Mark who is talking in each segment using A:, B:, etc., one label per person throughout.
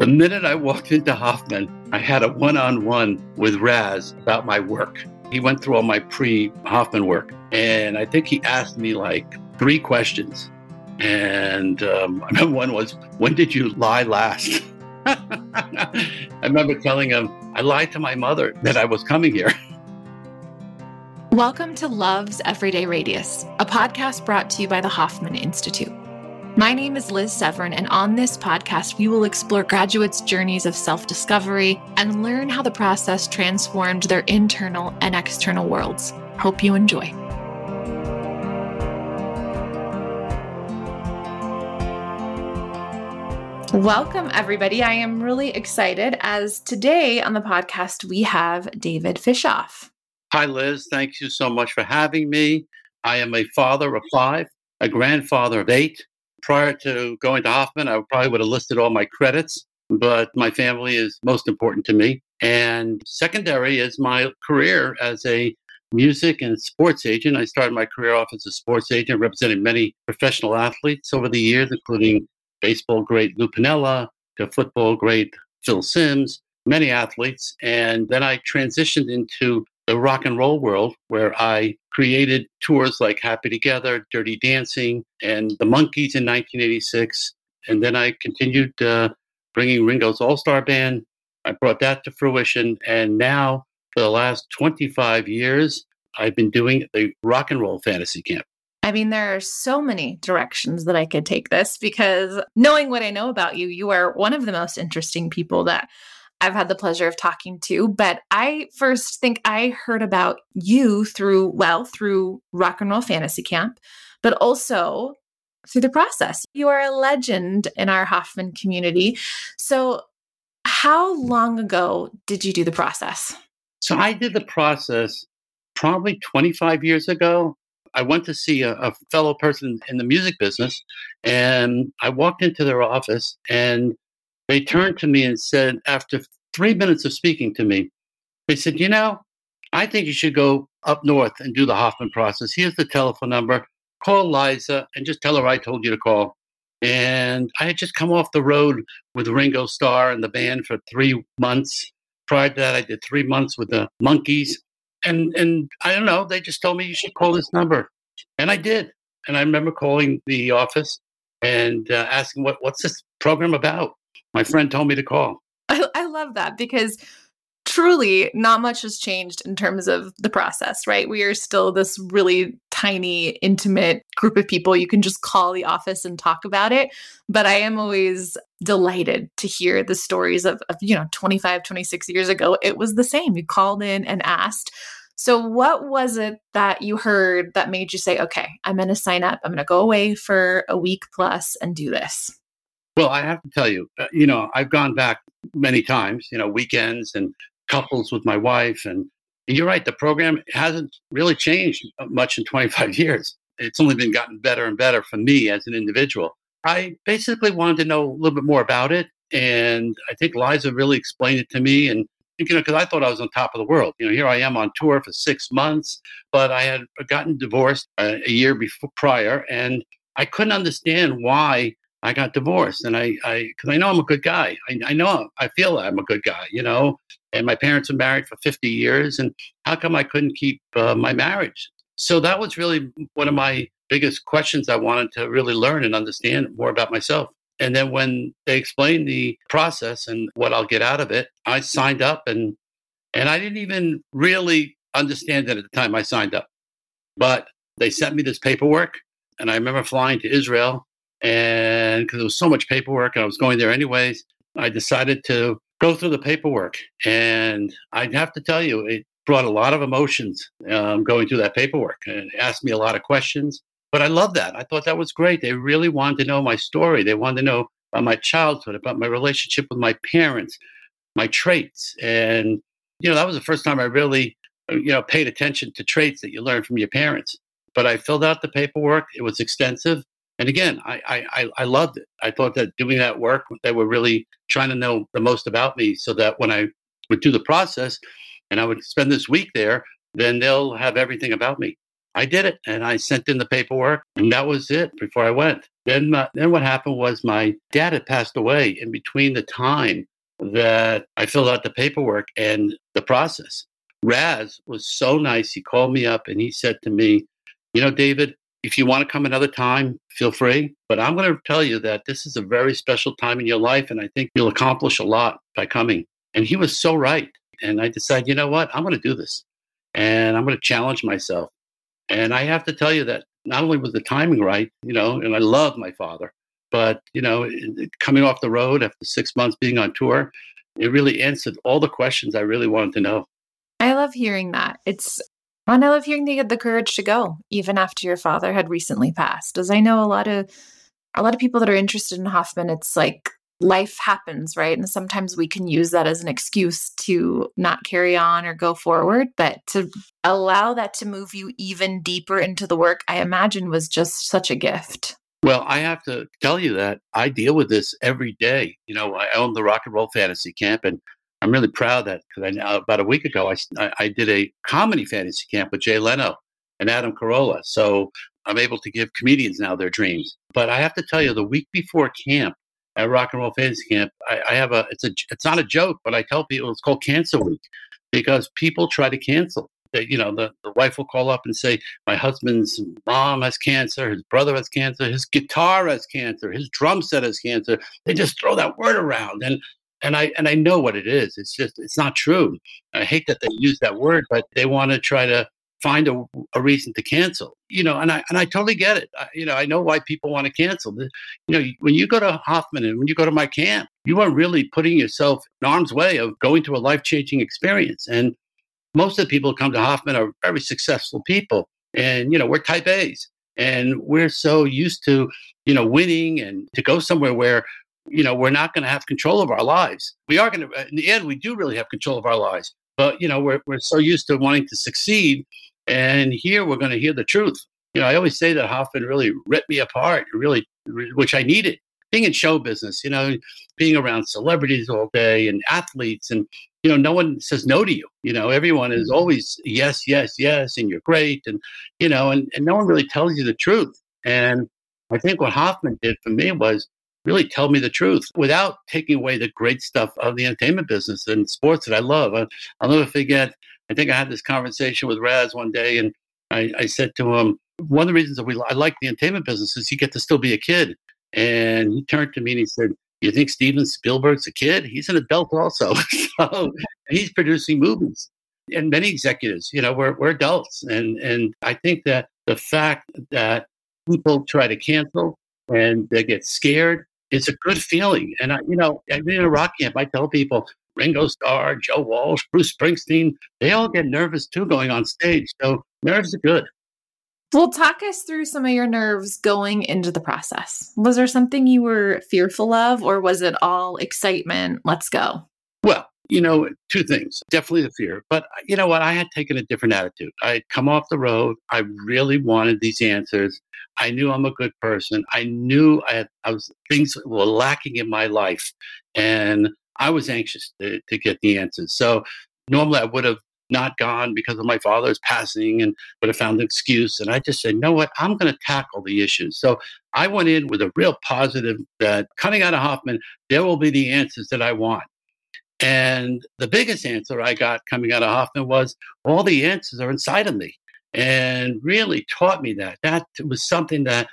A: The minute I walked into Hoffman, I had a one on one with Raz about my work. He went through all my pre Hoffman work, and I think he asked me like three questions. And um, I remember one was, When did you lie last? I remember telling him, I lied to my mother that I was coming here.
B: Welcome to Love's Everyday Radius, a podcast brought to you by the Hoffman Institute. My name is Liz Severin, and on this podcast, we will explore graduates' journeys of self discovery and learn how the process transformed their internal and external worlds. Hope you enjoy. Welcome, everybody. I am really excited as today on the podcast we have David Fishof.
A: Hi, Liz. Thank you so much for having me. I am a father of five, a grandfather of eight, prior to going to Hoffman, I probably would have listed all my credits, but my family is most important to me. And secondary is my career as a music and sports agent. I started my career off as a sports agent, representing many professional athletes over the years, including baseball great Lou Piniella, to football great Phil Simms, many athletes. And then I transitioned into the rock and roll world where I created tours like Happy Together, Dirty Dancing, and The Monkees in 1986. And then I continued uh, bringing Ringo's All Star Band. I brought that to fruition. And now, for the last 25 years, I've been doing the rock and roll fantasy camp.
B: I mean, there are so many directions that I could take this because knowing what I know about you, you are one of the most interesting people that I've had the pleasure of talking to, but I first think I heard about you through, well, through Rock and Roll Fantasy Camp, but also through the process. You are a legend in our Hoffman community. So, how long ago did you do the process?
A: So, I did the process probably 25 years ago. I went to see a, a fellow person in the music business, and I walked into their office, and they turned to me and said, after three minutes of speaking to me, they said, You know, I think you should go up north and do the Hoffman process. Here's the telephone number. Call Liza and just tell her I told you to call. And I had just come off the road with Ringo Starr and the band for three months. Prior to that, I did three months with the Monkees. And and I don't know, they just told me you should call this number. And I did. And I remember calling the office and uh, asking what what's this program about? my friend told me to call.
B: I, I love that because truly not much has changed in terms of the process, right? We are still this really tiny, intimate group of people. You can just call the office and talk about it. But I am always delighted to hear the stories of, of you know, 25, 26 years ago. It was the same. You called in and asked. So, what was it that you heard that made you say, okay, I'm going to sign up, I'm going to go away for a week plus and do this?
A: Well, I have to tell you, uh, you know, I've gone back many times, you know, weekends and couples with my wife. And, you're right, the program hasn't really changed much in 25 years. It's only been gotten better and better for me as an individual. I basically wanted to know a little bit more about it. And I think Liza really explained it to me. And, you know, because I thought I was on top of the world. You know, here I am on tour for six months, but I had gotten divorced uh, a year before prior. And I couldn't understand why I got divorced, and I, I, because I know I'm a good guy. I, I know I feel I'm a good guy, you know. And my parents were married for 50 years, and how come I couldn't keep uh, my marriage? So that was really one of my biggest questions. I wanted to really learn and understand more about myself. And then when they explained the process and what I'll get out of it, I signed up, and and I didn't even really understand it at the time I signed up, but they sent me this paperwork, and I remember flying to Israel and because there was so much paperwork I was going there anyways, I decided to go through the paperwork. And I'd have to tell you, it brought a lot of emotions um, going through that paperwork and asked me a lot of questions. But I love that. I thought that was great. They really wanted to know my story. They wanted to know about my childhood, about my relationship with my parents, my traits. And, you know, that was the first time I really, uh, you know, paid attention to traits that you learn from your parents. But I filled out the paperwork. It was extensive. And again, I, I, I loved it. I thought that doing that work, they were really trying to know the most about me so that when I would do the process and I would spend this week there, then they'll have everything about me. I did it and I sent in the paperwork and that was it before I went. Then, then what happened was my dad had passed away in between the time that I filled out the paperwork and the process. Raz was so nice. He called me up and he said to me, You know, David, if you want to come another time, feel free. But I'm going to tell you that this is a very special time in your life, and I think you'll accomplish a lot by coming. And he was so right. And I decided, you know what? I'm going to do this. And I'm going to challenge myself. And I have to tell you that not only was the timing right, you know, and I love my father, but, you know, coming off the road after six months being on tour, it really answered all the questions I really wanted to know.
B: I love hearing that. It's and I love hearing that you had the courage to go, even after your father had recently passed. As I know a lot of a lot of people that are interested in Hoffman, it's like life happens, right? And sometimes we can use that as an excuse to not carry on or go forward. But to allow that to move you even deeper into the work, I imagine was just such a gift.
A: Well, I have to tell you that I deal with this every day. You know, I own the Rock and Roll Fantasy Camp, and I'm really proud that because uh, about a week ago I, I did a comedy fantasy camp with Jay Leno and Adam Carolla. So I'm able to give comedians now their dreams. But I have to tell you, the week before camp at Rock and Roll Fantasy Camp, I, I have a it's a it's not a joke, but I tell people it's called Cancer Week because people try to cancel. you know, the, the wife will call up and say, My husband's mom has cancer, his brother has cancer, his guitar has cancer, his drum set has cancer. They just throw that word around. And and I and I know what it is. It's just it's not true. I hate that they use that word, but they want to try to find a, a reason to cancel. You know, and I and I totally get it. I, you know, I know why people want to cancel. You know, when you go to Hoffman and when you go to my camp, you are really putting yourself in arm's way of going to a life changing experience. And most of the people who come to Hoffman are very successful people, and you know, we're type A's. And we're so used to, you know, winning and to go somewhere where you know, we're not going to have control of our lives. We are going to, uh, in the end, we do really have control of our lives. But, you know, we're, we're so used to wanting to succeed. And here we're going to hear the truth. You know, I always say that Hoffman really ripped me apart, really, which I needed. Being in show business, you know, being around celebrities all day and athletes, and, you know, no one says no to you. You know, everyone is mm-hmm. always yes, yes, yes, and you're great. And, you know, and, and no one really tells you the truth. And I think what Hoffman did for me was really tell me the truth without taking away the great stuff of the entertainment business and sports that I love. I, will never forget. I think I had this conversation with Raz one day, and I, I said to him, one of the reasons that we I like the entertainment business is you get to still be a kid. And he turned to me and he said, "You think Steven Spielberg's a kid? He's an adult also. so he's producing movies." And many executives, you know, we're we're adults, and and I think that the fact that people try to cancel and they get scared it's a good feeling. And I, you know, I've been in a rock camp. I tell people Ringo Starr, Joe Walsh, Bruce Springsteen, they all get nervous too going on stage. So nerves are good.
B: Well, talk us through some of your nerves going into the process. Was there something you were fearful of, or was it all excitement? Let's go.
A: Well, you know, two things. Definitely the fear. But you know what? I had taken a different attitude. I had come off the road. I really wanted these answers. I knew I'm a good person. I knew I, had, I was things were lacking in my life, and I was anxious to, to get the answers. So normally I would have not gone because of my father's passing and would have found an excuse. And I just said, no, what? I'm going to tackle the issues. So I went in with a real positive that coming out of Hoffman, there will be the answers that I want. And the biggest answer I got coming out of Hoffman was all the answers are inside of me and really taught me that. That was something that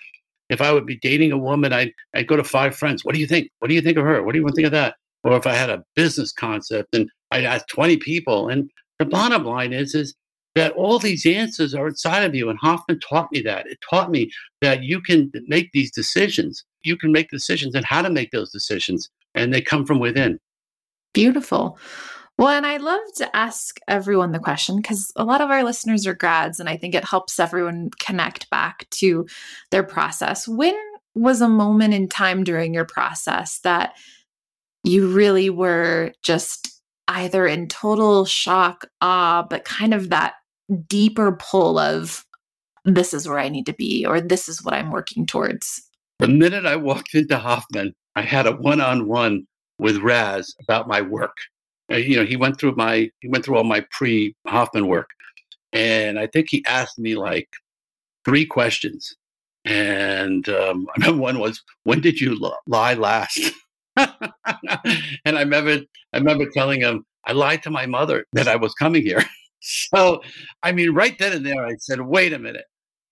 A: if I would be dating a woman, I'd, I'd go to five friends. What do you think? What do you think of her? What do you think of that? Or if I had a business concept and I'd ask 20 people. And the bottom line is, is that all these answers are inside of you. And Hoffman taught me that. It taught me that you can make these decisions. You can make decisions and how to make those decisions. And they come from within.
B: Beautiful. Well, and I love to ask everyone the question because a lot of our listeners are grads, and I think it helps everyone connect back to their process. When was a moment in time during your process that you really were just either in total shock, awe, but kind of that deeper pull of this is where I need to be, or this is what I'm working towards?
A: The minute I walked into Hoffman, I had a one on one with Raz about my work. Uh, you know, he went through my he went through all my pre Hoffman work, and I think he asked me like three questions. And um, I remember one was, "When did you lie last?" and I remember, I remember telling him, "I lied to my mother that I was coming here." so, I mean, right then and there, I said, "Wait a minute,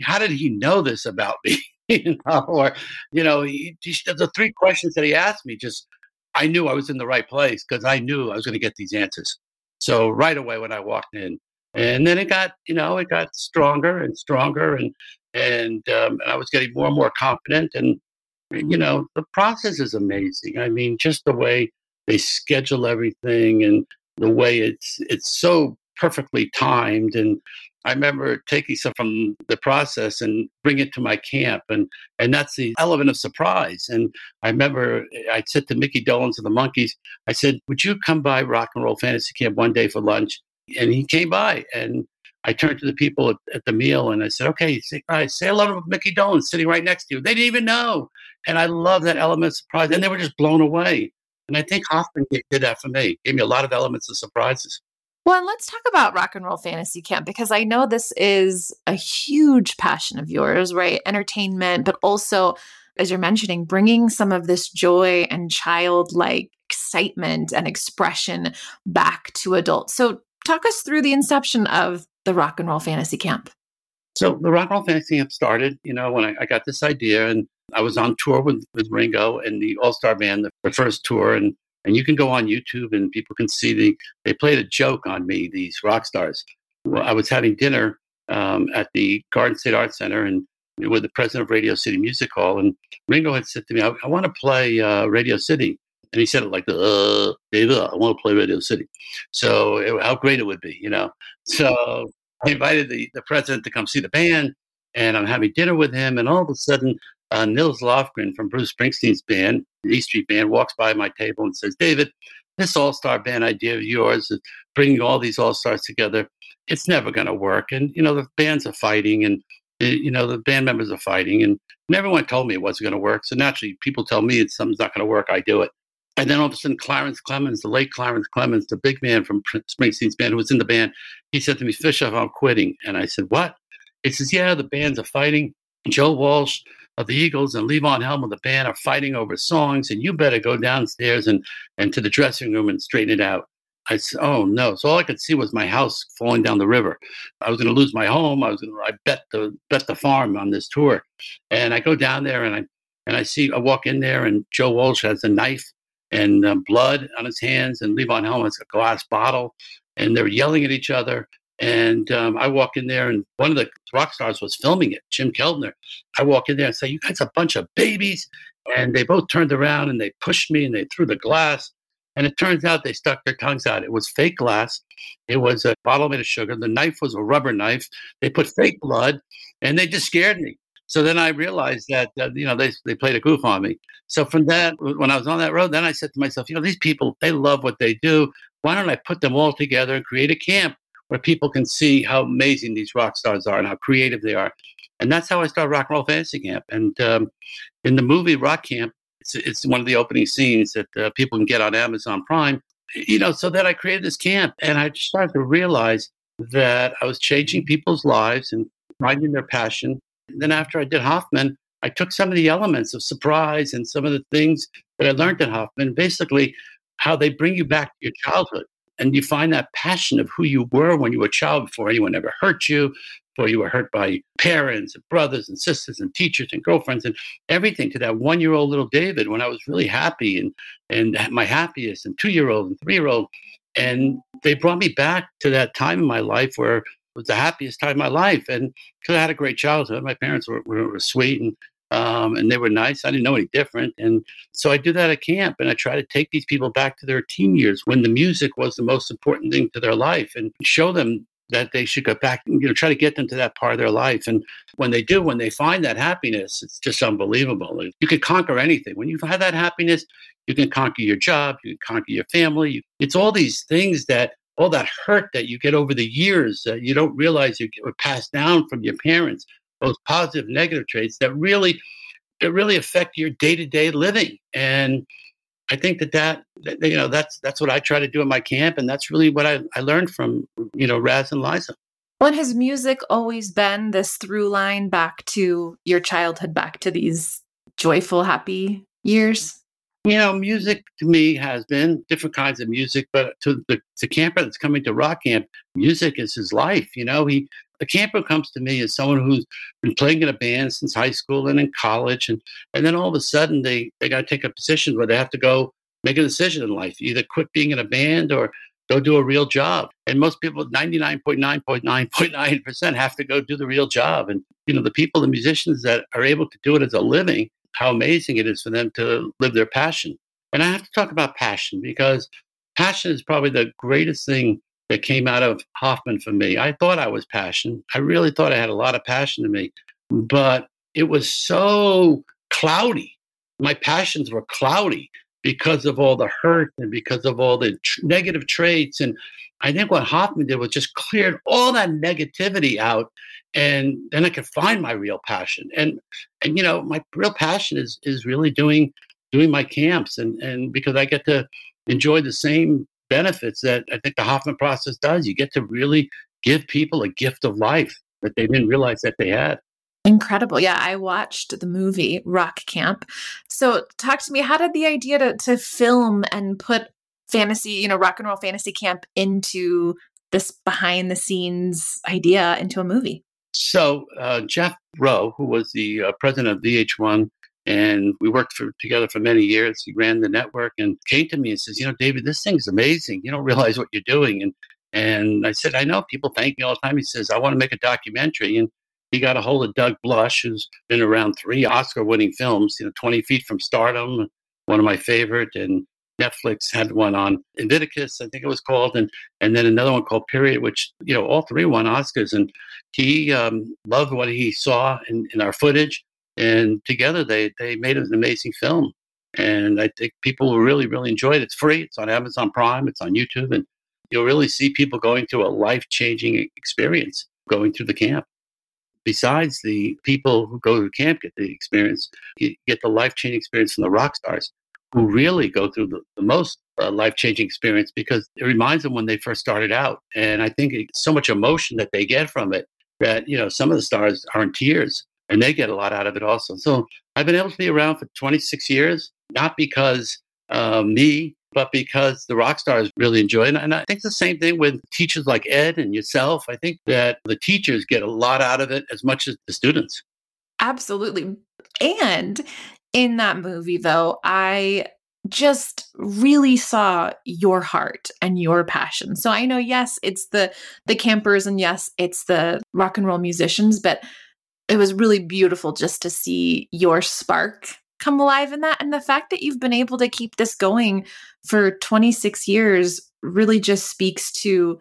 A: how did he know this about me?" you know, or you know, he, he, the three questions that he asked me, just I knew I was in the right place because I knew I was going to get these answers. So right away when I walked in, and then it got, you know, it got stronger and stronger, and and, um, and I was getting more and more confident. And you know, the process is amazing. I mean, just the way they schedule everything and the way it's it's so perfectly timed and I remember taking some from the process and bring it to my camp, and and that's the element of surprise. And I remember eh, I said to Mickey Dolenz of the Monkees, I said, "Would you come by Rock and Roll Fantasy Camp one day for lunch?" And he came by, and I turned to the people at, at the meal and I said, "Okay, say, say hello to Mickey Dolenz sitting right next to you." They didn't even know, and I love that element of surprise, and they were just blown away. And I think Hoffman did that for me. Gave me a lot of elements of surprises.
B: Well, and let's talk about Rock and Roll Fantasy Camp because I know this is a huge passion of yours, right? Entertainment, but also, as you're mentioning, bringing some of this joy and childlike excitement and expression back to adults. So, talk us through the inception of the Rock and Roll Fantasy Camp.
A: So, the Rock and Roll Fantasy Camp started, you know, when I, I got this idea and I was on tour with, with Ringo and the All Star Band, the, the first tour, and and you can go on YouTube and people can see the, they played a joke on me, these rock stars. Well, I was having dinner um, at the Garden State Art Center and with the president of Radio City Music Hall. And Ringo had said to me, I, I want to play uh, Radio City. And he said it like, uh, David, I want to play Radio City. So it, how great it would be, you know? So I invited the, the president to come see the band and I'm having dinner with him. And all of a sudden, uh, Nils Lofgren from Bruce Springsteen's band, the E Street Band, walks by my table and says, David, this all star band idea of yours is bringing all these all stars together. It's never going to work. And, you know, the bands are fighting and, eh, you know, the band members are fighting. And, and everyone told me it wasn't going to work. So naturally, people tell me it's something's not going to work. I do it. And then all of a sudden, Clarence Clemons, the late Clarence Clemons, the big man from Springsteen's band who was in the band, he said to me, Fisher, I'm quitting. And I said, What? He says, Yeah, the bands are fighting. Joe Walsh of the Eagles and Levon Helm of the band are fighting over songs, and you better go downstairs and, and to the dressing room and straighten it out. I said, "Oh no!" So all I could see was my house falling down the river. I was going to lose my home. I was going to. I bet the bet the farm on this tour, and I go down there and I and I see I walk in there and Joe Walsh has a knife and uh, blood on his hands, and Levon Helm has a glass bottle, and they're yelling at each other. And um, I walk in there, and one of the rock stars was filming it, Jim Keltner. I walk in there and say, You guys a bunch of babies. And they both turned around and they pushed me and they threw the glass. And it turns out they stuck their tongues out. It was fake glass. It was a bottle made of sugar. The knife was a rubber knife. They put fake blood and they just scared me. So then I realized that, uh, you know, they, they played a goof on me. So from that, when I was on that road, then I said to myself, you know, these people, they love what they do. Why don't I put them all together and create a camp where people can see how amazing these rock stars are and how creative they are. And that's how I started Rock and Roll Fantasy Camp. And um, in the movie Rock Camp, it's, it's one of the opening scenes that uh, people can get on Amazon Prime. You know, so that I created this camp, and I started to realize that I was changing people's lives and finding their passion. And then after I did Hoffman, I took some of the elements of surprise and some of the things that I learned at Hoffman, basically how they bring you back to your childhood and you find that passion of who you were when you were a child before anyone ever hurt you, before you were hurt by parents and brothers and sisters and teachers and girlfriends and everything to that one year old little David when I was really happy and, and my happiest and two year old and three year old. And they brought me back to that time in my life where it was the happiest time of my life. And because I had a great childhood, my parents were, were, were sweet and um, and they were nice. I didn't know any different. And so I do that at camp and I try to take these people back to their teen years when the music was the most important thing to their life and show them that they should go back and you know try to get them to that part of their life and when they do when they find that happiness it's just unbelievable you can conquer anything when you have had that happiness you can conquer your job you can conquer your family it's all these things that all that hurt that you get over the years that you don't realize you were passed down from your parents those positive negative traits that really that really affect your day-to-day living and i think that, that that you know that's that's what i try to do in my camp and that's really what i, I learned from you know raz and liza
B: Well, has music always been this through line back to your childhood, back to these joyful, happy years?
A: You know, music to me has been different kinds of music, but to the to camper that's coming to rock camp, music is his life. You know, he the camper comes to me as someone who's been playing in a band since high school and in college, and and then all of a sudden they they got to take a position where they have to go make a decision in life, either quit being in a band or go do a real job. And most people, 99.9.9.9% have to go do the real job. And, you know, the people, the musicians that are able to do it as a living, how amazing it is for them to live their passion. And I have to talk about passion because passion is probably the greatest thing that came out of Hoffman for me. I thought I was passion. I really thought I had a lot of passion in me, but it was so cloudy. My passions were cloudy because of all the hurt and because of all the tr- negative traits. And I think what Hoffman did was just cleared all that negativity out and then I could find my real passion. And and you know, my real passion is is really doing doing my camps and and because I get to enjoy the same benefits that I think the Hoffman process does. You get to really give people a gift of life that they didn't realize that they had.
B: Incredible. Yeah, I watched the movie Rock Camp. So, talk to me. How did the idea to, to film and put fantasy, you know, rock and roll fantasy camp into this behind the scenes idea into a movie?
A: So uh, Jeff Rowe, who was the uh, president of VH1, and we worked for, together for many years. He ran the network and came to me and says, "You know, David, this thing's amazing. You don't realize what you're doing." And and I said, "I know. People thank me all the time." He says, "I want to make a documentary." And he got a hold of Doug Blush, who's been around three Oscar-winning films. You know, Twenty Feet from Stardom, one of my favorite, and Netflix had one on Invictus, I think it was called, and and then another one called Period, which you know all three won Oscars. And he um, loved what he saw in, in our footage, and together they they made an amazing film. And I think people will really really enjoy it. It's free. It's on Amazon Prime. It's on YouTube, and you'll really see people going through a life changing experience going through the camp. Besides the people who go to camp get the experience, get the life changing experience from the rock stars who really go through the, the most uh, life changing experience because it reminds them when they first started out. And I think it's so much emotion that they get from it that, you know, some of the stars are in tears and they get a lot out of it also. So I've been able to be around for 26 years, not because uh, me, but because the rock stars really enjoy it. And I think the same thing with teachers like Ed and yourself. I think that the teachers get a lot out of it as much as the students.
B: Absolutely. And in that movie, though, I just really saw your heart and your passion. So I know yes, it's the the campers and yes, it's the rock and roll musicians, but it was really beautiful just to see your spark come alive in that and the fact that you've been able to keep this going for 26 years really just speaks to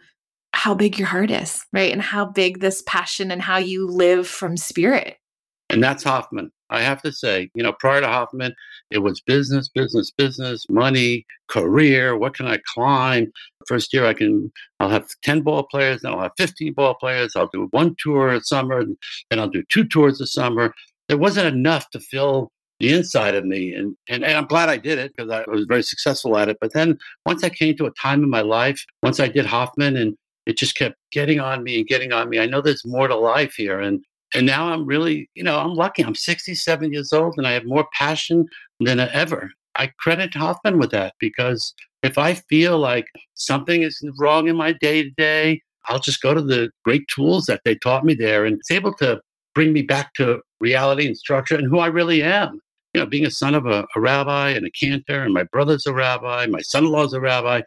B: how big your heart is, right? And how big this passion and how you live from spirit.
A: And that's Hoffman. I have to say, you know, prior to Hoffman, it was business, business, business, money, career. What can I climb? First year, I can, I'll have 10 ball players, then I'll have 15 ball players. I'll do one tour a summer, then I'll do two tours a summer. There wasn't enough to fill the inside of me. And, and, and I'm glad I did it because I was very successful at it. But then once I came to a time in my life, once I did Hoffman and it just kept getting on me and getting on me. I know there's more to life here. And and now I'm really, you know, I'm lucky. I'm 67 years old and I have more passion than ever. I credit Hoffman with that because if I feel like something is wrong in my day to day, I'll just go to the great tools that they taught me there and it's able to bring me back to reality and structure and who I really am. You know, being a son of a, a rabbi and a cantor, and my brother's a rabbi, my son in law's a rabbi,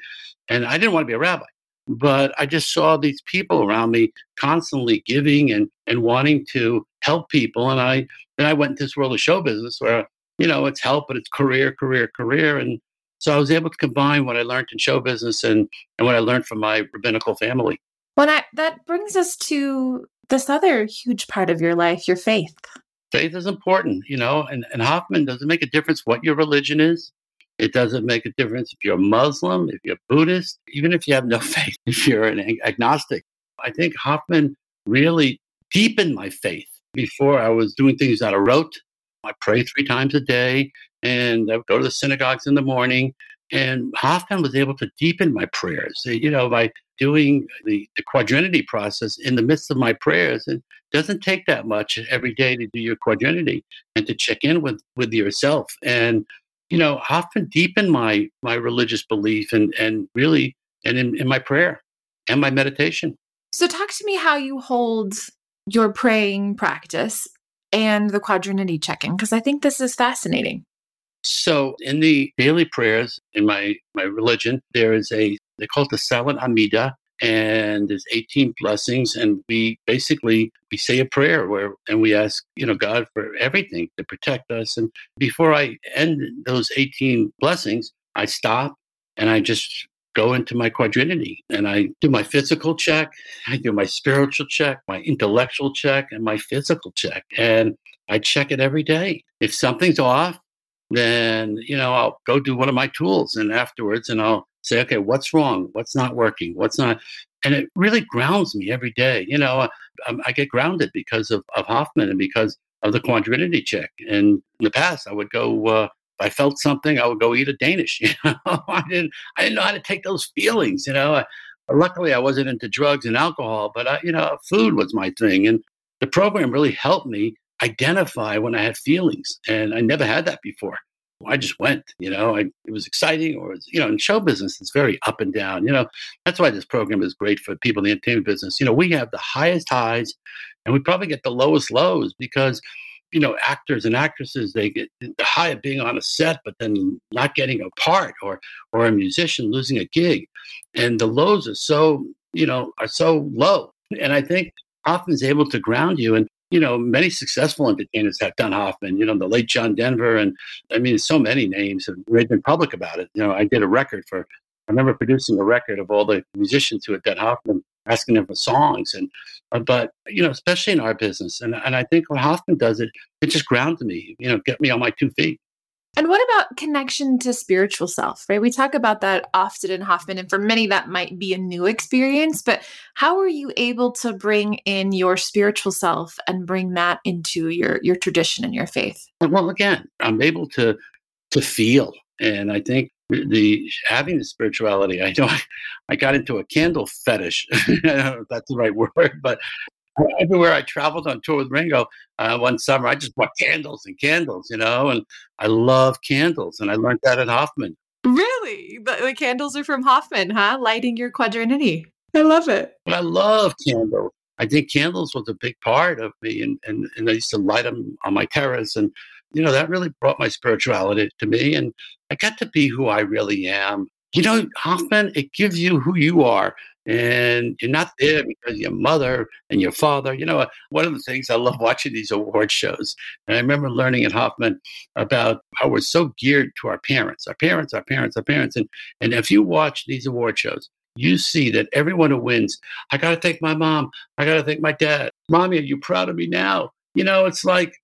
A: and I didn't want to be a rabbi but I just saw these people around me constantly giving and, and wanting to help people. And I then I went into this world of show business where, you know, it's help, but it's career, career, career. And so I was able to combine what I learned in show business and, and what I learned from my rabbinical family.
B: Well, that, that brings us to this other huge part of your life, your faith.
A: Faith is important, you know, and, and Hoffman doesn't make a difference what your religion is. It doesn't make a difference if you're Muslim, if you're Buddhist, even if you have no faith, if you're an agnostic. I think Hoffman really deepened my faith. Before I was doing things out of rote. I pray three times a day and I would go to the synagogues in the morning. And Hoffman was able to deepen my prayers. You know, by doing the, the quadrinity process in the midst of my prayers. It doesn't take that much every day to do your quadrinity and to check in with, with yourself. And, you know, Hoffman deepen my my religious belief and and really and in, in my prayer and my meditation.
B: So talk to me how you hold your praying practice and the quadrinity checking, because I think this is fascinating.
A: So in the daily prayers in my, my religion, there is a, they call it the Silent Amida, and there's 18 blessings and we basically we say a prayer where and we ask you know god for everything to protect us and before i end those 18 blessings i stop and i just go into my quadrinity and I do my physical check, I do my spiritual check, my intellectual check, and my physical check. And I check it every day. If something's off, then, you know, I'll go do one of my tools and afterwards and I'll say, okay, what's wrong? What's not working? What's not? And it really grounds me every day. You know, I, I get grounded because of, of Hoffman and because of the quadrinity check. And in the past, I would go uh, if I felt something, I would go eat a Danish. You know, I didn't I didn't know how to take those feelings. You know, I, luckily I wasn't into drugs and alcohol, but I, you know, food was my thing, and the program really helped me identify when I had feelings, and I never had that before. I just went, you know, I, it was exciting, or you know, in show business, it's very up and down. You know, that's why this program is great for people in the entertainment business. You know, we have the highest highs, and we probably get the lowest lows because you know, actors and actresses, they get the high of being on a set, but then not getting a part or, or a musician losing a gig. And the lows are so, you know, are so low. And I think Hoffman is able to ground you. And, you know, many successful entertainers have done Hoffman, you know, the late John Denver. And I mean, so many names have been public about it. You know, I did a record for, I remember producing a record of all the musicians who had done Hoffman asking them for songs and uh, but you know especially in our business and and I think Hoffman does it it just grounds me you know get me on my two feet
B: and what about connection to spiritual self right we talk about that often in Hoffman and for many that might be a new experience but how are you able to bring in your spiritual self and bring that into your your tradition and your faith
A: well again I'm able to to feel and I think the having the spirituality. I know I, I got into a candle fetish. that's the right word, but everywhere I traveled on tour with Ringo uh, one summer, I just bought candles and candles, you know, and I love candles, and I learned that at Hoffman.
B: Really, the, the candles are from Hoffman, huh? Lighting your quadrinity. I love it.
A: But I love candles. I think candles was a big part of me, and, and, and I used to light them on my terrace, and you know, that really brought my spirituality to me. And I got to be who I really am. You know, Hoffman, it gives you who you are. And you're not there because your mother and your father. You know, one of the things I love watching these award shows, and I remember learning at Hoffman about how we're so geared to our parents, our parents, our parents, our parents. And, and if you watch these award shows, you see that everyone who wins, I got to thank my mom. I got to thank my dad. Mommy, are you proud of me now? You know, it's like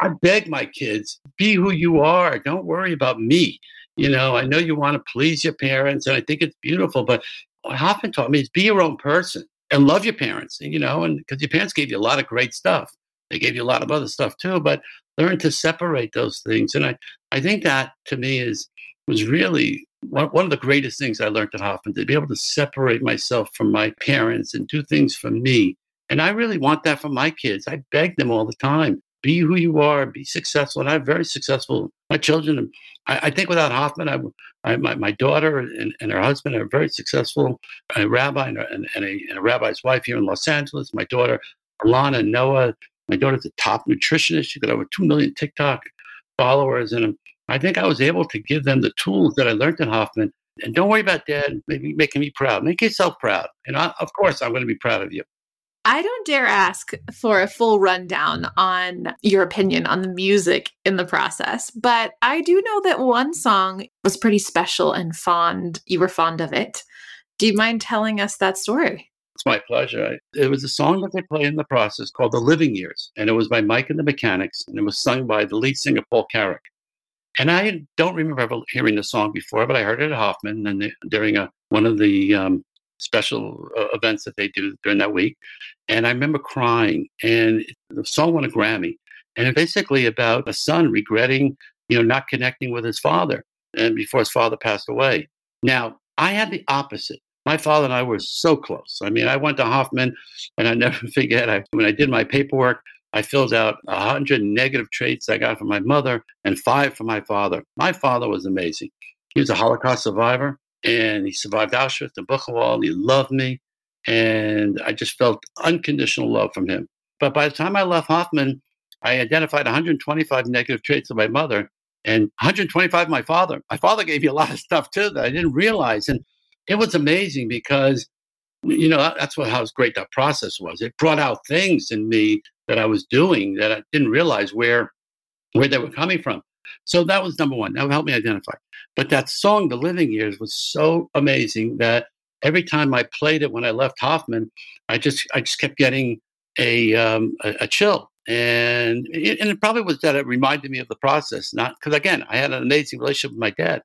A: I beg my kids, be who you are. Don't worry about me. You know, I know you want to please your parents, and I think it's beautiful, but what Hoffman taught me is be your own person and love your parents, you know, and because your parents gave you a lot of great stuff. They gave you a lot of other stuff too, but learn to separate those things. And I, I think that to me is was really one, one of the greatest things I learned at Hoffman to be able to separate myself from my parents and do things for me. And I really want that for my kids. I beg them all the time be who you are, be successful. And I'm very successful. My children, I, I think without Hoffman, I, I, my, my daughter and, and her husband are very successful. A rabbi and a, and, a, and a rabbi's wife here in Los Angeles. My daughter, Alana Noah. My daughter's a top nutritionist. She got over 2 million TikTok followers. And I think I was able to give them the tools that I learned in Hoffman. And don't worry about dad maybe making me proud. Make yourself proud. And I, of course, I'm going to be proud of you.
B: I don't dare ask for a full rundown on your opinion on the music in the process, but I do know that one song was pretty special and fond. You were fond of it. Do you mind telling us that story?
A: It's my pleasure. It was a song that they played in the process called The Living Years, and it was by Mike and the Mechanics, and it was sung by the lead singer, Paul Carrack. And I don't remember ever hearing the song before, but I heard it at Hoffman and during a, one of the um, special uh, events that they do during that week. And I remember crying, and the song won a Grammy. And it's basically about a son regretting, you know, not connecting with his father and before his father passed away. Now, I had the opposite. My father and I were so close. I mean, I went to Hoffman, and I never forget. I, when I did my paperwork, I filled out a hundred negative traits I got from my mother and five from my father. My father was amazing. He was a Holocaust survivor, and he survived Auschwitz and Buchenwald. He loved me, and I just felt unconditional love from him. But by the time I left Hoffman, I identified 125 negative traits of my mother and 125 my father. My father gave me a lot of stuff too that I didn't realize. And it was amazing because, you know, that's what how great that process was. It brought out things in me that I was doing that I didn't realize where where they were coming from. So that was number one. That helped me identify. But that song, The Living Years, was so amazing that every time I played it when I left Hoffman, I just I just kept getting a um, a, a chill. And it, and it probably was that it reminded me of the process not because again i had an amazing relationship with my dad.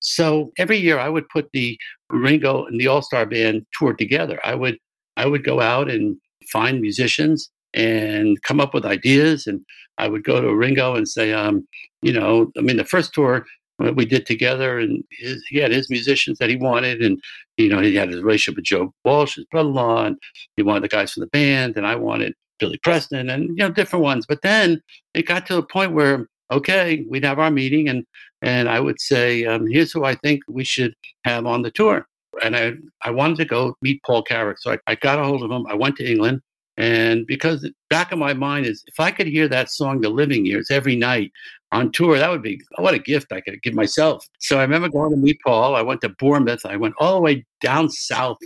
A: So every year i would put the ringo and the all-star band tour together. I would i would go out and find musicians and come up with ideas and i would go to ringo and say um you know i mean the first tour we did together and his, he had his musicians that he wanted and you know he had his relationship with joe walsh his brother-in-law and he wanted the guys from the band and i wanted Billy Preston and you know different ones. But then it got to a point where okay, we'd have our meeting and and I would say, um, here's who I think we should have on the tour. And I I wanted to go meet Paul Carrack, so I, I got a hold of him. I went to England. And because back of my mind is if I could hear that song, The Living Years, every night on tour, that would be what a gift I could give myself. So I remember going to meet Paul. I went to Bournemouth. I went all the way down south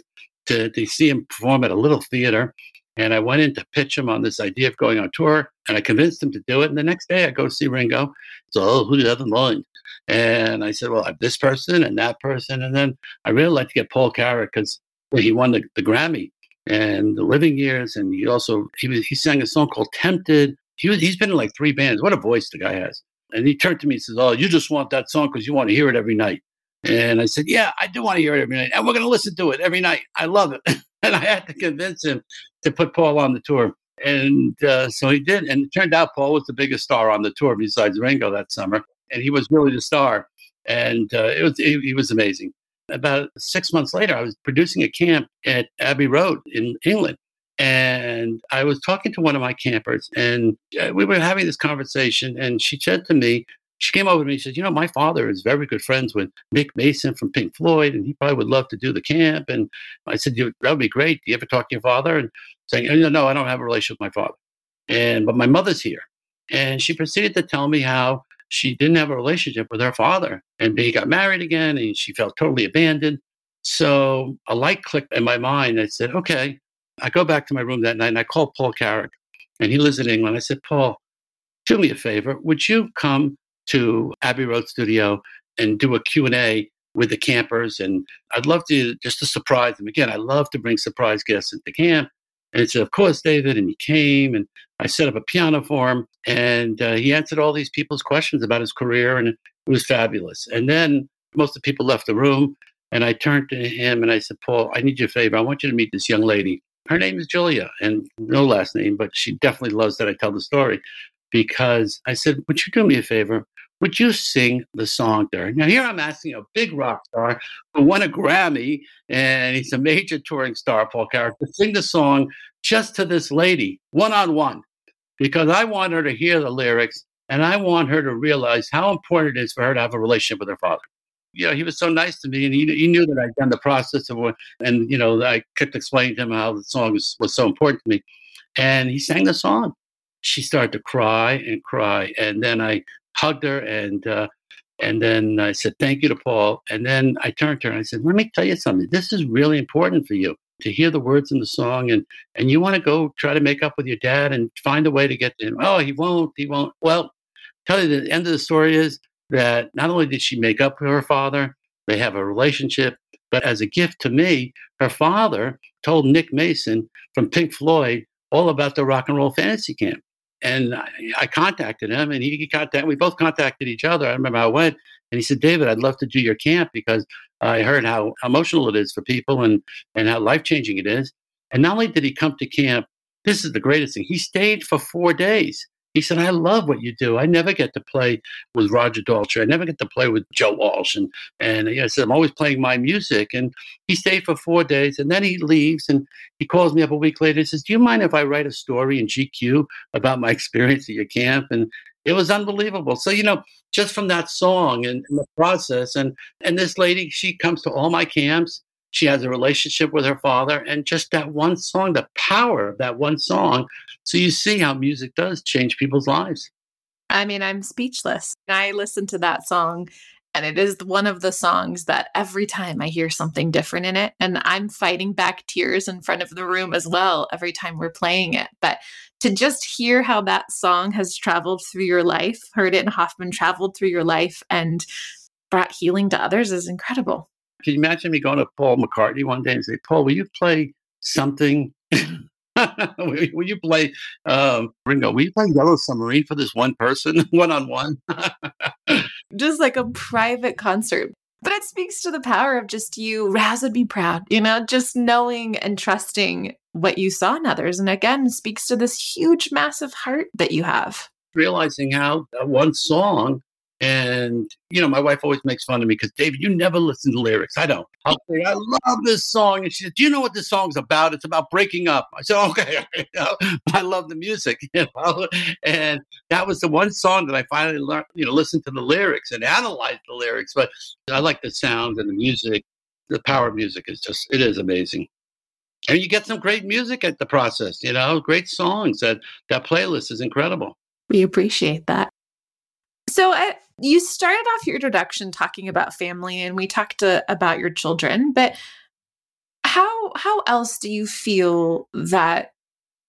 A: to, to see him perform at a little theater. And I went in to pitch him on this idea of going on tour, and I convinced him to do it. And the next day, I go see Ringo. So, oh, who do you have in mind? And I said, well, I have this person and that person. And then I really like to get Paul Carrack because he won the, the Grammy and the Living Years, and he also he was, he sang a song called Tempted. He was he's been in like three bands. What a voice the guy has! And he turned to me and says, "Oh, you just want that song because you want to hear it every night." And I said, "Yeah, I do want to hear it every night, and we're going to listen to it every night. I love it." and I had to convince him to put Paul on the tour. And uh, so he did. And it turned out Paul was the biggest star on the tour besides Ringo that summer. And he was really the star. And uh, it was he, he was amazing. About six months later, I was producing a camp at Abbey Road in England. And I was talking to one of my campers, and uh, we were having this conversation. And she said to me, she came over to me and said, You know, my father is very good friends with Nick Mason from Pink Floyd, and he probably would love to do the camp. And I said, That would be great. Do you ever talk to your father? And saying, No, no, I don't have a relationship with my father. And but my mother's here. And she proceeded to tell me how she didn't have a relationship with her father. And he got married again and she felt totally abandoned. So a light clicked in my mind. I said, Okay. I go back to my room that night and I call Paul Carrack, and he lives in England. I said, Paul, do me a favor. Would you come to Abbey Road Studio and do a Q&A with the campers. And I'd love to just to surprise them. Again, I love to bring surprise guests into camp. And he said, Of course, David. And he came and I set up a piano for him. And uh, he answered all these people's questions about his career. And it was fabulous. And then most of the people left the room. And I turned to him and I said, Paul, I need your favor. I want you to meet this young lady. Her name is Julia, and no last name, but she definitely loves that I tell the story because I said, Would you do me a favor? Would you sing the song there? Now, here I'm asking a big rock star who won a Grammy and he's a major touring star, Paul Carrack, to sing the song just to this lady, one on one, because I want her to hear the lyrics and I want her to realize how important it is for her to have a relationship with her father. You know, he was so nice to me and he, he knew that I'd done the process of what, and, you know, I kept explaining to him how the song was, was so important to me. And he sang the song she started to cry and cry. And then I hugged her and uh, and then I said thank you to Paul. And then I turned to her and I said, "Let me tell you something. This is really important for you to hear the words in the song, and and you want to go try to make up with your dad and find a way to get to him. Oh, he won't. He won't. Well, tell you the end of the story is that not only did she make up with her father, they have a relationship. But as a gift to me, her father told Nick Mason from Pink Floyd all about the rock and roll fantasy camp. And I, I contacted him, and he contacted. We both contacted each other. I remember it went, and he said, "David, I'd love to do your camp because I heard how emotional it is for people and and how life changing it is." And not only did he come to camp, this is the greatest thing. He stayed for four days. He said, I love what you do. I never get to play with Roger Daltrey. I never get to play with Joe Walsh. And, and I said, I'm always playing my music. And he stayed for four days and then he leaves and he calls me up a week later and says, Do you mind if I write a story in GQ about my experience at your camp? And it was unbelievable. So, you know, just from that song and, and the process, and and this lady, she comes to all my camps. She has a relationship with her father, and just that one song, the power of that one song. So you see how music does change people's lives.
B: I mean, I'm speechless. I listen to that song and it is one of the songs that every time I hear something different in it, and I'm fighting back tears in front of the room as well every time we're playing it. But to just hear how that song has traveled through your life, heard it in Hoffman, traveled through your life, and brought healing to others is incredible.
A: Can you imagine me going to Paul McCartney one day and say, Paul, will you play something? will you play um, Ringo? Will you play Yellow Submarine for this one person, one on one?
B: just like a private concert. But it speaks to the power of just you, Raz would be proud, you know, just knowing and trusting what you saw in others. And again, speaks to this huge, massive heart that you have.
A: Realizing how one song and, you know, my wife always makes fun of me because, David, you never listen to lyrics. I don't. I'll say, I love this song. And she said, Do you know what this song's about? It's about breaking up. I said, Okay. I love the music. You know? And that was the one song that I finally learned, you know, listened to the lyrics and analyzed the lyrics. But I like the sound and the music. The power of music is just, it is amazing. And you get some great music at the process, you know, great songs. That, that playlist is incredible.
B: We appreciate that. So, uh, you started off your introduction talking about family and we talked uh, about your children, but how how else do you feel that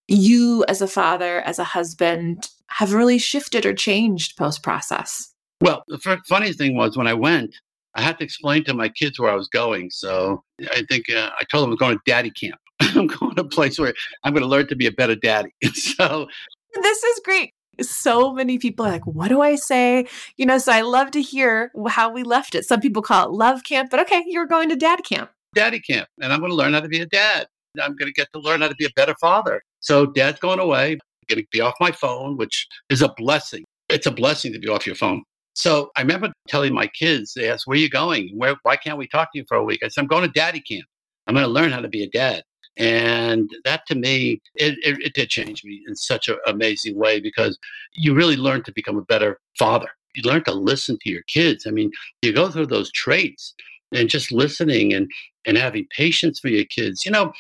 B: you as a father, as a husband have really shifted or changed post process?
A: Well, the f- funny thing was when I went, I had to explain to my kids where I was going. So I think uh, I told them I'm going to daddy camp. I'm going to a place where I'm going to learn to be a better daddy. so
B: this is great so many people are like, what do I say? You know, so I love to hear how we left it. Some people call it love camp, but okay, you're going to dad camp.
A: Daddy camp. And I'm going to learn how to be a dad. I'm going to get to learn how to be a better father. So dad's going away. I'm going to be off my phone, which is a blessing. It's a blessing to be off your phone. So I remember telling my kids, they asked, where are you going? Where, why can't we talk to you for a week? I said, I'm going to daddy camp. I'm going to learn how to be a dad. And that to me, it, it, it did change me in such an amazing way because you really learn to become a better father. You learn to listen to your kids. I mean, you go through those traits and just listening and, and having patience for your kids. You know,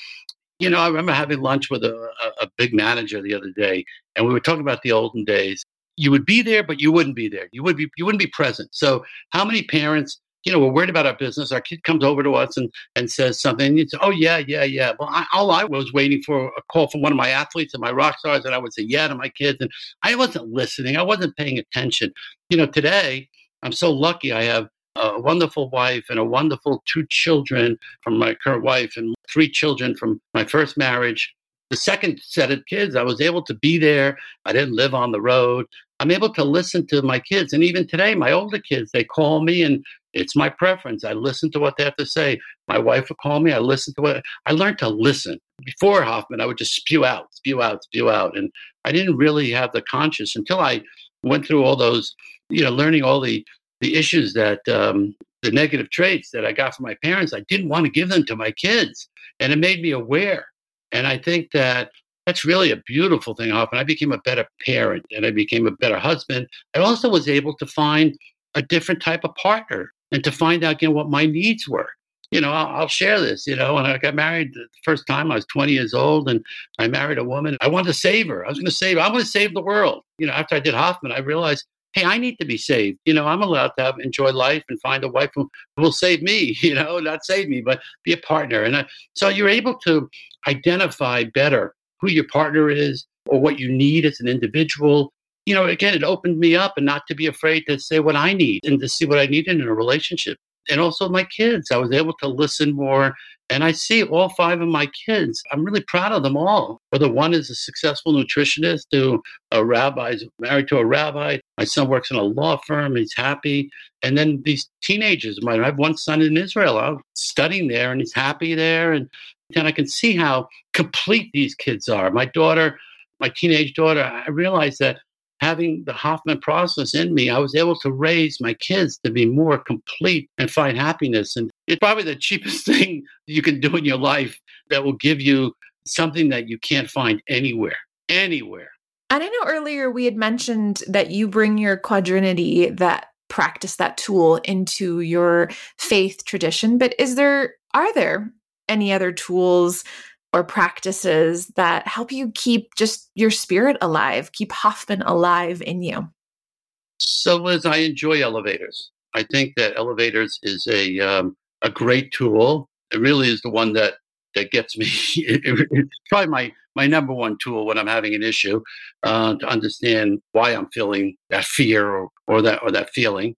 A: you know, I remember having lunch with a, a, a big manager the other day, and we were talking about the olden days. You would be there, but you wouldn't be there. You would be you wouldn't be present. So, how many parents you know, we're worried about our business. Our kid comes over to us and, and says something. And you say, oh, yeah, yeah, yeah. Well, I, all I was waiting for a call from one of my athletes and my rock stars, and I would say, yeah, to my kids. And I wasn't listening. I wasn't paying attention. You know, today, I'm so lucky I have a wonderful wife and a wonderful two children from my current wife and three children from my first marriage. The second set of kids, I was able to be there. I didn't live on the road. I'm able to listen to my kids. And even today, my older kids, they call me and it's my preference. I listen to what they have to say. My wife would call me. I listen to what I learned to listen. Before Hoffman, I would just spew out, spew out, spew out. And I didn't really have the conscious until I went through all those, you know, learning all the, the issues that, um, the negative traits that I got from my parents. I didn't want to give them to my kids. And it made me aware. And I think that that's really a beautiful thing, Hoffman. I became a better parent and I became a better husband. I also was able to find a different type of partner and to find out again what my needs were. You know, I'll, I'll, share this. You know, when I got married the first time, I was 20 years old, and I married a woman. I wanted to save her. I was going to save. I want to save the world. You know, after I did Hoffman, I realized, hey, I need to be saved. You know, I'm allowed to have, enjoy life and find a wife who, will save me. You know, not save me, but be a partner. And I, so you're able to identify better who your partner is or what you need as an individual you know, again, it opened me up and not to be afraid to say what I need and to see what I needed in a relationship. And also my kids, I was able to listen more. And I see all five of my kids. I'm really proud of them all. Whether one is a successful nutritionist, to a rabbi, is married to a rabbi. My son works in a law firm. He's happy. And then these teenagers, I have one son in Israel. I'm studying there, and he's happy there. And then I can see how complete these kids are. My daughter, my teenage daughter, I realized that having the Hoffman process in me, I was able to raise my kids to be more complete and find happiness. And it's probably the cheapest thing you can do in your life that will give you something that you can't find anywhere, anywhere.
B: And I know earlier we had mentioned that you bring your quadrinity, that practice, that tool into your faith tradition. But is there, are there any other tools or practices that help you keep just your spirit alive, keep Hoffman alive in you?
A: So, Liz, I enjoy elevators. I think that elevators is a um, a great tool. It really is the one that that gets me. it's probably my my number one tool when I'm having an issue uh, to understand why I'm feeling that fear or, or that or that feeling.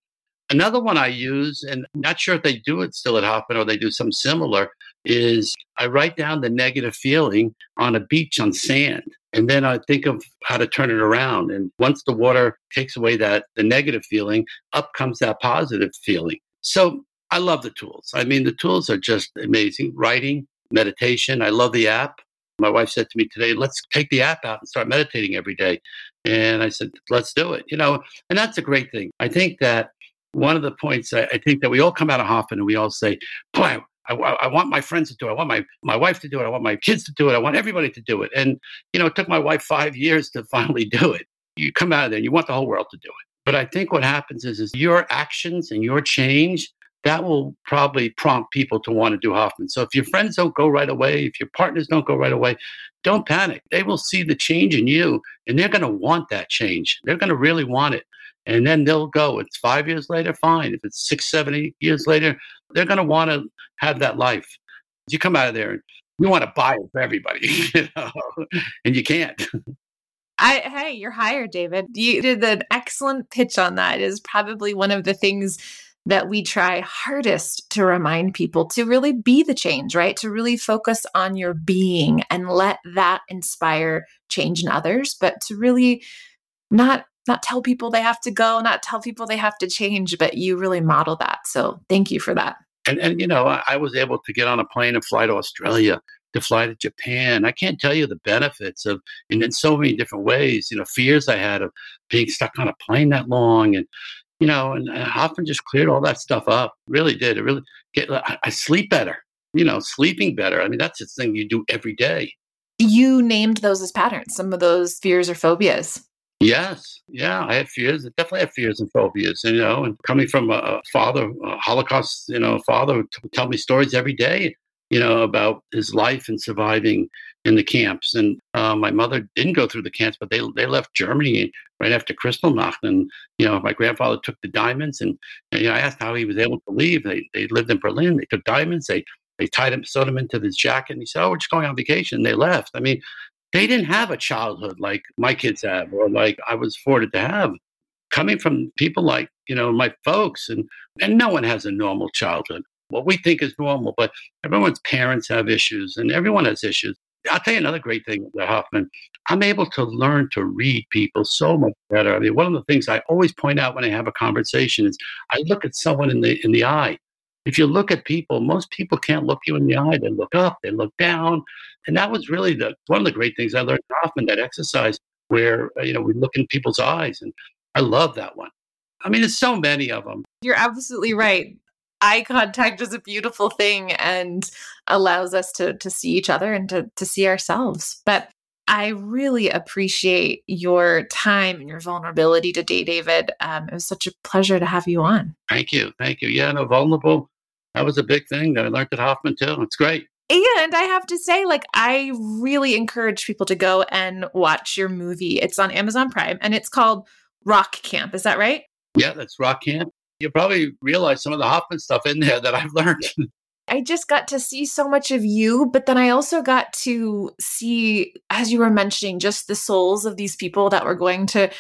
A: Another one I use, and I'm not sure if they do it still at Hoffman or they do something similar, is I write down the negative feeling on a beach on sand. And then I think of how to turn it around. And once the water takes away that the negative feeling, up comes that positive feeling. So I love the tools. I mean, the tools are just amazing. Writing, meditation. I love the app. My wife said to me today, let's take the app out and start meditating every day. And I said, let's do it. You know, and that's a great thing. I think that one of the points I, I think that we all come out of Hoffman and we all say, boy, I, I, want my friends to do it. I want my, my wife to do it. I want my kids to do it. I want everybody to do it. And, you know, it took my wife five years to finally do it. You come out of there and you want the whole world to do it. But I think what happens is, is your actions and your change that will probably prompt people to want to do Hoffman. So if your friends don't go right away, if your partners don't go right away, don't panic. They will see the change in you and they're going to want that change. They're going to really want it. And then they'll go. It's five years later, fine. If it's six, seven, eight years later, they're going to want to have that life. You come out of there and you want to buy it for everybody, you know, and you can't.
B: I, hey, you're hired, David. You did an excellent pitch on that. It is probably one of the things that we try hardest to remind people to really be the change, right? To really focus on your being and let that inspire change in others, but to really not not tell people they have to go, not tell people they have to change, but you really model that. So thank you for that.
A: And and you know, I, I was able to get on a plane and fly to Australia to fly to Japan. I can't tell you the benefits of, and in so many different ways, you know, fears I had of being stuck on a plane that long and, you know, and, and Hoffman just cleared all that stuff up. Really did. It really get. I, sleep better. You know, sleeping better. I mean, that's the thing you do every day.
B: You named those as patterns. Some of those fears or phobias.
A: Yes, yeah, I had fears. I definitely had fears and phobias, you know. And coming from a father, a Holocaust, you know, father would tell me stories every day, you know, about his life and surviving in the camps. And uh, my mother didn't go through the camps, but they they left Germany right after Kristallnacht. And you know, my grandfather took the diamonds, and, and you know, I asked how he was able to leave. They they lived in Berlin. They took diamonds. They they tied him, sewed him into this jacket, and he said, "Oh, we're just going on vacation." And they left. I mean, they didn't have a childhood like my kids have, or like I was afforded to have. Coming from people like you know my folks, and and no one has a normal childhood. What we think is normal, but everyone's parents have issues, and everyone has issues. I'll tell you another great thing about Hoffman. I'm able to learn to read people so much better. I mean, one of the things I always point out when I have a conversation is I look at someone in the in the eye. If you look at people, most people can't look you in the eye. They look up, they look down, and that was really the one of the great things I learned Hoffman that exercise where uh, you know we look in people's eyes, and I love that one. I mean, there's so many of them.
B: You're absolutely right eye contact is a beautiful thing and allows us to to see each other and to to see ourselves. But I really appreciate your time and your vulnerability today, David. Um, it was such a pleasure to have you on.
A: Thank you. Thank you. Yeah, no, vulnerable. That was a big thing that I learned at Hoffman too. It's great.
B: And I have to say, like, I really encourage people to go and watch your movie. It's on Amazon Prime and it's called Rock Camp. Is that right?
A: Yeah, that's Rock Camp you probably realize some of the Hoffman stuff in there that I've learned.
B: I just got to see so much of you, but then I also got to see, as you were mentioning, just the souls of these people that were going to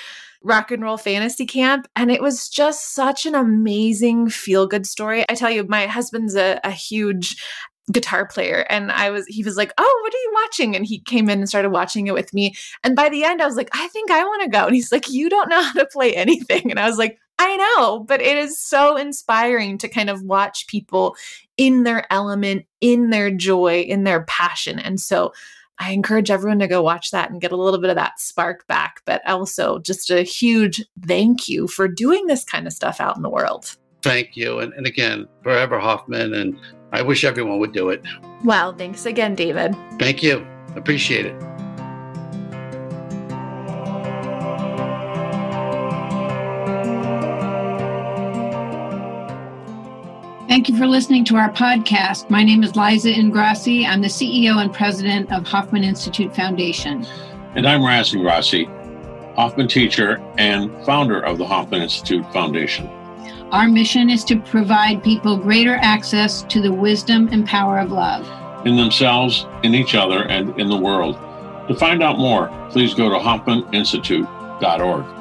B: rock and roll fantasy camp. And it was just such an amazing feel good story. I tell you, my husband's a, a huge guitar player and I was he was like, "Oh, what are you watching?" and he came in and started watching it with me. And by the end I was like, "I think I want to go." And he's like, "You don't know how to play anything." And I was like, I know, but it is so inspiring to kind of watch people in their element, in their joy, in their passion. And so I encourage everyone to go watch that and get a little bit of that spark back. But also, just a huge thank you for doing this kind of stuff out in the world.
A: Thank you. And, and again, forever Hoffman. And I wish everyone would do it.
B: Well, thanks again, David.
A: Thank you. Appreciate it.
C: Thank you for listening to our podcast. My name is Liza Ingrasci. I'm the CEO and president of Hoffman Institute Foundation.
D: And I'm Raz Ingrasci, Hoffman teacher and founder of the Hoffman Institute Foundation.
C: Our mission is to provide people greater access to the wisdom and power of love
D: in themselves, in each other, and in the world. To find out more, please go to hoffmaninstitute.org.